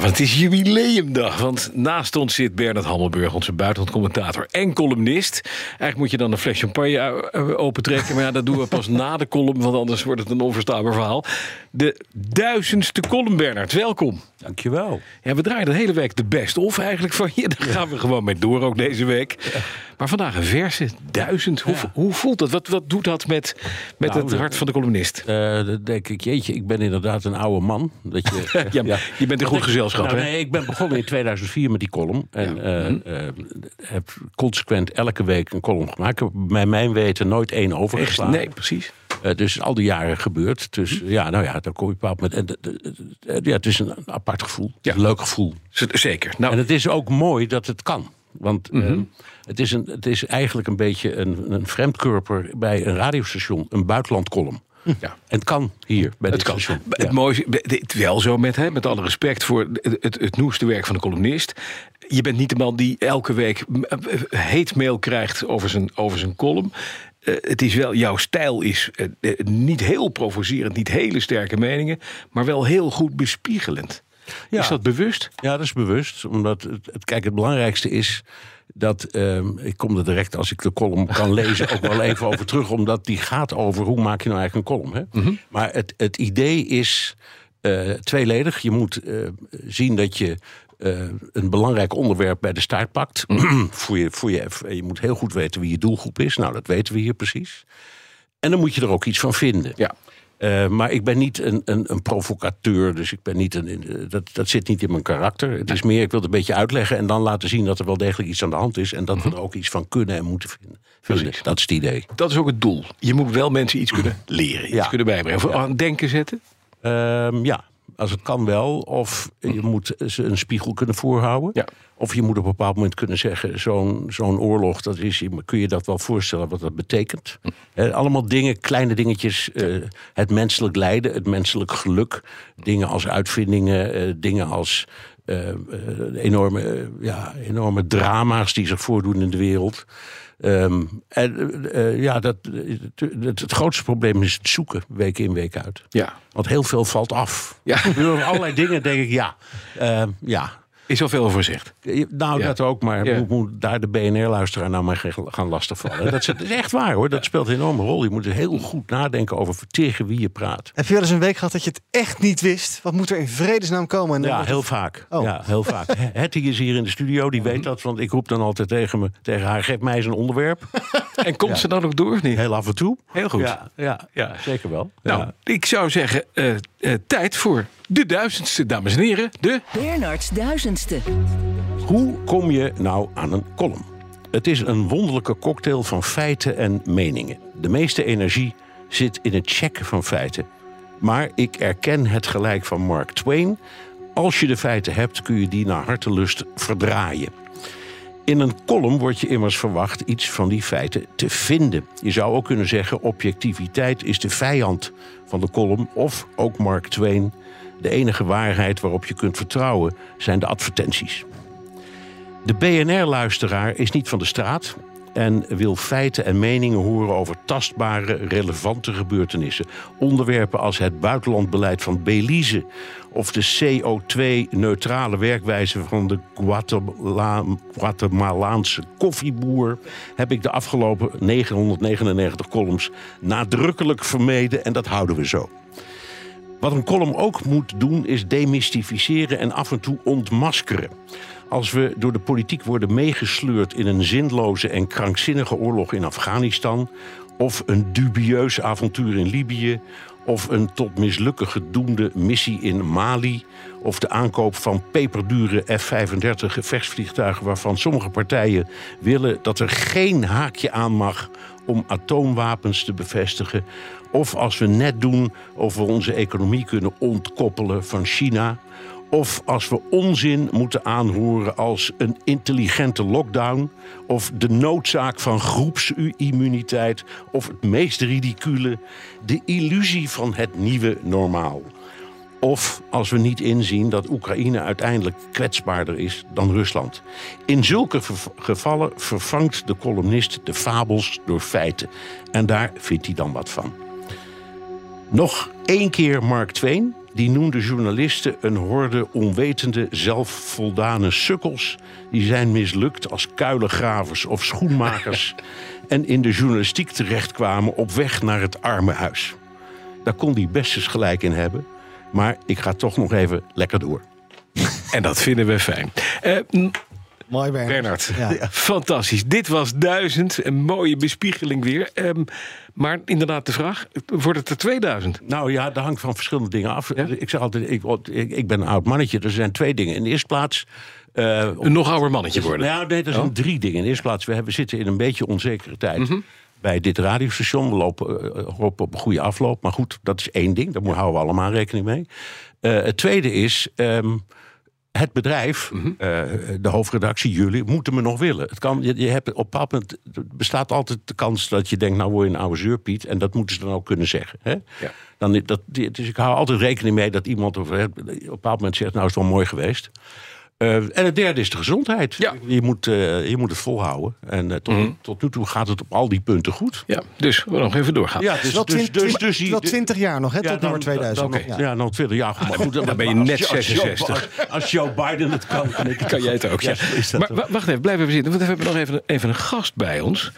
Ja, want het is jubileumdag. Want naast ons zit Bernard Hammelburg, onze buitenlandcommentator en columnist. Eigenlijk moet je dan een fles champagne eh, opentrekken. Maar ja, dat doen we pas na de column, want anders wordt het een onverstaanbaar verhaal. De duizendste column, Bernard. Welkom. Dankjewel. Ja, we draaien de hele week de best of eigenlijk van je. Daar gaan we gewoon mee door ook deze week. Maar vandaag een verse, duizend. Hoe, hoe voelt dat? Wat, wat doet dat met, met Nou, het hart van de columnist? Eh, dan denk ik, jeetje, ik ben inderdaad een oude man. Dat je, Ja, je bent in goed ik- gezelschap, nou, hè? Nee, ik ben begonnen in 2004 met die column. En eh, eh, heb consequent elke week een column gemaakt. Ik heb bij mijn weten nooit één overgeslagen. Nee, precies. Eh, dus al die jaren gebeurd. Dus ja, nou ja, dan kom je op een bepaald moment. En, eh, eh, ja, het is een apart gevoel. Ja. Een leuk gevoel. Zeker. Nou, En het is ook mooi dat het kan. Want Mhm. eh, het, is een, het is eigenlijk een beetje een, een vreemdkörper bij een radiostation, een buitenlandcolumn. ja. En het kan hier bij Het dit kan. station. Het mooie het wel zo met, hè, met alle respect voor het, het, het noeste werk van de columnist. Je bent niet de man die elke week heet mail krijgt over zijn, over zijn column. Eh, het is wel, jouw stijl is eh, eh, niet heel provocerend, niet hele sterke meningen, maar wel heel goed bespiegelend. Ja. Is dat bewust? Ja, dat is bewust. Omdat het, het- kijk, het belangrijkste is dat. ehm, ik kom er direct als ik de column kan lezen ook wel even over terug. Omdat die gaat over hoe maak je nou eigenlijk een column. Hè? Maar het, het idee is eh, tweeledig. Je moet eh, zien dat je. eh, een belangrijk onderwerp bij de staart pakt. voor je, voor je, je moet heel goed weten wie je doelgroep is. Nou, dat weten we hier precies. En dan moet je er ook iets van vinden. Ja. Eh, maar ik ben niet een, een, een provocateur, dus ik ben niet een, een- dat, dat zit niet in mijn karakter. Het is meer, ik wil het een beetje uitleggen en dan laten zien dat er wel degelijk iets aan de hand is. En dat we er ook iets van kunnen en moeten vinden. Precies. Dat is het idee. Dat is ook het doel. Je moet wel mensen iets kunnen leren, iets Ja. kunnen bijbrengen. Of aan het denken zetten. Ehm, ja, als het kan wel. Of je moet ze een spiegel kunnen voorhouden. Ja. Of je moet op een bepaald moment kunnen zeggen: zo'n zo'n oorlog, dat is, kun je dat wel voorstellen wat dat betekent? Eh, allemaal dingen, kleine dingetjes. eh, het menselijk lijden, het menselijk geluk. Dingen als uitvindingen, eh, dingen als. Eh, eh, enorme, eh, ja, enorme drama's die zich voordoen in de wereld. Ehm, en ja, dat, het, het, het grootste probleem is het zoeken, week in, week uit. Ja. Want heel veel valt af. Ja. Door allerlei dingen denk ik, ja, eh, ja. Is al veel over gezegd. Nou, Ja. dat ook, maar Ja. moet, moet daar de BNR-luisteraar nou maar gaan- lastigvallen. dat, is, dat is echt waar hoor, dat speelt een enorme rol. Je moet heel goed nadenken over tegen wie je praat. Heb je wel eens een week gehad dat je het echt niet wist? Wat moet er in vredesnaam komen? En Ja, heel het- vaak. Oh. Ja, heel vaak. Hetty is hier in de studio, die weet dat. Want ik roep dan altijd tegen, me, tegen haar, geef mij eens een onderwerp. En komt ze dan ook door of niet? Heel af en toe. Heel goed. Ja, ja, Ja. zeker wel. Nou, Ja. ik zou zeggen, eh, eh, tijd voor de duizendste, dames en heren. De Bernards duizendste. Hoe kom je nou aan een column? Het is een wonderlijke cocktail van feiten en meningen. De meeste energie zit in het checken van feiten. Maar ik erken het gelijk van Mark Twain. Als je de feiten hebt, kun je die naar hartelust verdraaien. In een column wordt je immers verwacht iets van die feiten te vinden. Je zou ook kunnen zeggen: objectiviteit is de vijand van de column. Of ook Mark Twain: de enige waarheid waarop je kunt vertrouwen zijn de advertenties. De BNR-luisteraar is niet van de straat en wil feiten en meningen horen over tastbare, relevante gebeurtenissen. Onderwerpen als het buitenlandbeleid van Belize of de CO2-neutrale werkwijze van de Guatemala- Guatemalaanse koffieboer heb ik de afgelopen 999 columns nadrukkelijk vermeden en dat houden we zo. Wat een column ook moet doen, is demystificeren en af en toe ontmaskeren. Als we door de politiek worden meegesleurd in een zinloze en krankzinnige oorlog in Afghanistan, of een dubieus avontuur in Libië, of een tot mislukken gedoemde missie in Mali, of de aankoop van peperdure F-35 gevechtsvliegtuigen waarvan sommige partijen willen dat er geen haakje aan mag om atoomwapens te bevestigen, of als we net doen of we onze economie kunnen ontkoppelen van China, Of als we onzin moeten aanhoren als een intelligente lockdown. Of de noodzaak van groepsimmuniteit. Of het meest ridicule, de illusie van het nieuwe normaal. Of als we niet inzien dat Oekraïne uiteindelijk kwetsbaarder is dan Rusland. In zulke gevallen vervangt de columnist de fabels door feiten. En daar vindt hij dan wat van. Nog één keer Mark Twain. Die noemde journalisten een horde onwetende, zelfvoldane sukkels. Die zijn mislukt als kuilengravers of schoenmakers. en in de journalistiek terechtkwamen op weg naar het armenhuis. Daar kon hij best eens gelijk in hebben. Maar ik ga toch nog even lekker door. En dat vinden we fijn. M, Mooi Bernard. Bernard, Ja. fantastisch. Dit was duizend. Een mooie bespiegeling weer. Ehm, maar inderdaad de vraag, wordt het er 2000? Nou ja, dat hangt van verschillende dingen af. Ik zeg altijd, ik, ik, ben een oud mannetje. Er zijn twee dingen. In de eerste plaats... eh, Een nog ouder mannetje worden. Nou, nee, er zijn drie dingen. In de eerste plaats, we hebben, zitten in een beetje onzekere tijd. Mhm. Bij dit radiostation, we lopen, hopen op een goede afloop. Maar goed, dat is één ding. Daar moeten houden we allemaal rekening mee. Eh, het tweede is, ehm, het bedrijf, Mhm. eh, de hoofdredactie, jullie, moeten me nog willen. Het kan, je, je hebt, op een bepaald moment er bestaat altijd de kans dat je denkt, nou word je een oude zeurpiet. En dat moeten ze dan ook kunnen zeggen. Hè? Ja. Dan, dat, dus ik hou altijd rekening mee dat iemand op een bepaald moment zegt, nou is het wel mooi geweest. Eh, en het derde is de gezondheid. Ja. Je, moet, eh, je moet het volhouden. En eh, tot, Mhm. tot nu toe gaat het op al die punten goed. Ja, dus we nog even doorgaan. Ja, Dus dus, wel dus, twint- dus, dus, die- wel 20 jaar nog, hè, tot nummer 2000. Dan, Ja. ja. dan 20 jaar. Maar goed, Dan ben je net als Joe- 66. Als, als Joe Biden het kan, kan, ik Kan jij het ook, ja. is dat Maar wacht even, blijf even zitten. Want we hebben nog even, even een gast bij ons.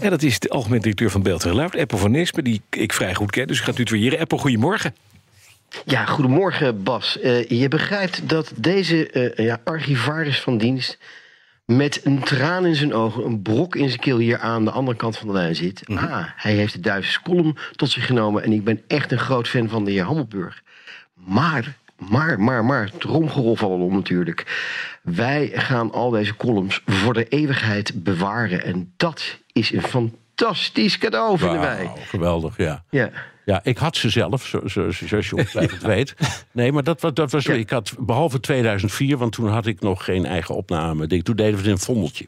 En dat is de algemeen directeur van Beeld en Geluid, Eppo van Nispen, die ik vrij goed ken. Dus ik ga het tutoyeren. Eppo, goedemorgen. Ja, goedemorgen Bas. Eh, je begrijpt dat deze eh, ja, archivaris van dienst met een traan in zijn ogen, een brok in zijn keel hier aan de andere kant van de lijn zit. Ah, hij heeft de Duitse column tot zich genomen en ik ben echt een groot fan van de heer Hammelburg. Maar, maar, maar, maar, tromgeroffel om natuurlijk. Wij gaan al deze columns voor de eeuwigheid bewaren en dat is een fantastisch cadeau, vinden wij. Wauw, geweldig, ja. Ja. Ja, ik had ze zelf, zo, zo, zoals je ongetwijfeld weet. Nee, maar dat, dat was zo. Ja. Ik had, behalve 2004, want toen had ik nog geen eigen opname. Toen deden we het in een vondeltje.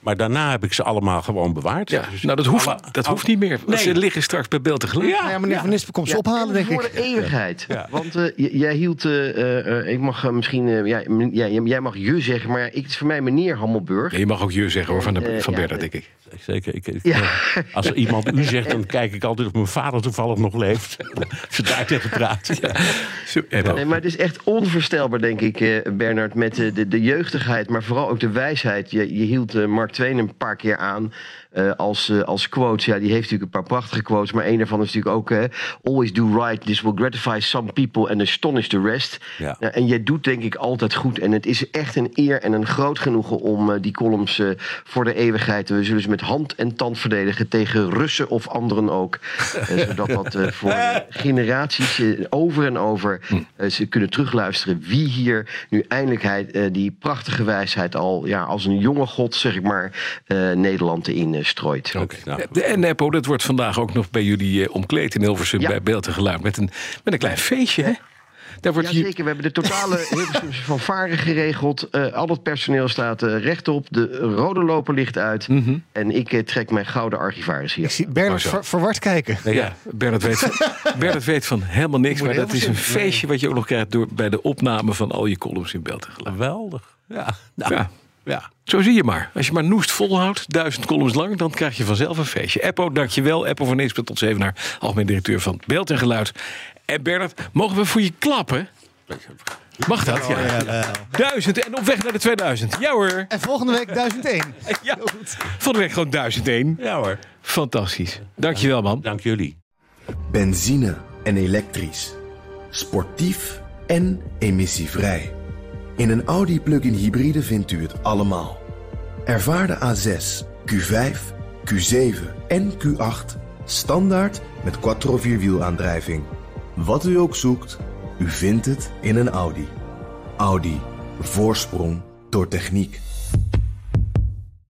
Maar daarna heb ik ze allemaal gewoon bewaard. Ja, Dus nou, dat hoeft, alle- dat alle- hoeft niet meer. Nee. Ze liggen straks bij Beeld en Geluid. Ja, Nou ja, meneer Van Nispen komt ze ophalen, denk voor ik. de eeuwigheid. Ja. Want eh, jij hield, eh, eh, ik mag misschien, eh, ja, jij- jij mag je zeggen, maar ik, het is voor mij meneer Hammelburg. Ja, je mag ook je zeggen hoor, van, de, van eh, denk ik. Zeker. Ik, ik- Ja. Als iemand u zegt, dan kijk ik altijd of mijn vader toevallig nog leeft. Als je daar tegen praat. Nee, maar het is echt onvoorstelbaar, denk ik, eh, Bernard, met eh, de, de jeugdigheid, maar vooral ook de wijsheid. Je, je hield eh, Mark Twain een paar keer aan eh, als, als quotes. Ja, die heeft natuurlijk een paar prachtige quotes, maar een daarvan is natuurlijk ook: eh, Always do right, this will gratify some people and astonish the rest. Ja. En jij doet denk ik altijd goed. En het is echt een eer en een groot genoegen om die columns eh, voor de eeuwigheid. We zullen ze met hand en tand verdedigen tegen Russen of anderen ook. Zodat dat voor generaties eh, over en over eh, ze kunnen terugluisteren. Wie hier nu eindelijk eh, die prachtige wijsheid al ja, als een jonge god, zeg ik maar, eh, Nederland eh, strooit. Oké, nou, En Eppo, dat wordt vandaag ook nog bij jullie eh, omkleed in Hilversum Ja. bij Beeld en Geluid. Met een, met een klein feestje, hè? Daar wordt je, Jazeker, we hebben de totale Hilversumse fanfare geregeld. Eh, al het personeel staat eh, rechtop. De rode loper ligt uit. En ik eh, trek mijn gouden archivaris hier. Ik zie Bernard ver- verward kijken. Ja, Bernard weet, Bernard weet van helemaal niks. Maar dat is een feestje wat je ook nog krijgt door, bij de opname van al je columns in Geluid. geweldig. Ja, nou, Ja. ja. Zo zie je maar. Als je maar noest volhoudt, duizend columns lang, dan krijg je vanzelf een feestje. Eppo, dankjewel. Eppo van Neespen tot zeven naar algemeen directeur van Beeld en Geluid. En Bernard, mogen we voor je klappen? Mag dat? Ja. Duizend en op weg naar de 2000. Ja hoor. En volgende week 1001. Ja. Volgende week gewoon 1001. ja hoor. Fantastisch. Dankjewel man. Dank jullie. Benzine en elektrisch. Sportief en emissievrij. In een Audi plug-in hybride vindt u het allemaal. Ervaar de A6, Q5, Q7 en Q8 standaard met quattro vierwielaandrijving. Wat u ook zoekt, u vindt het in een Audi. Audi. Voorsprong door techniek.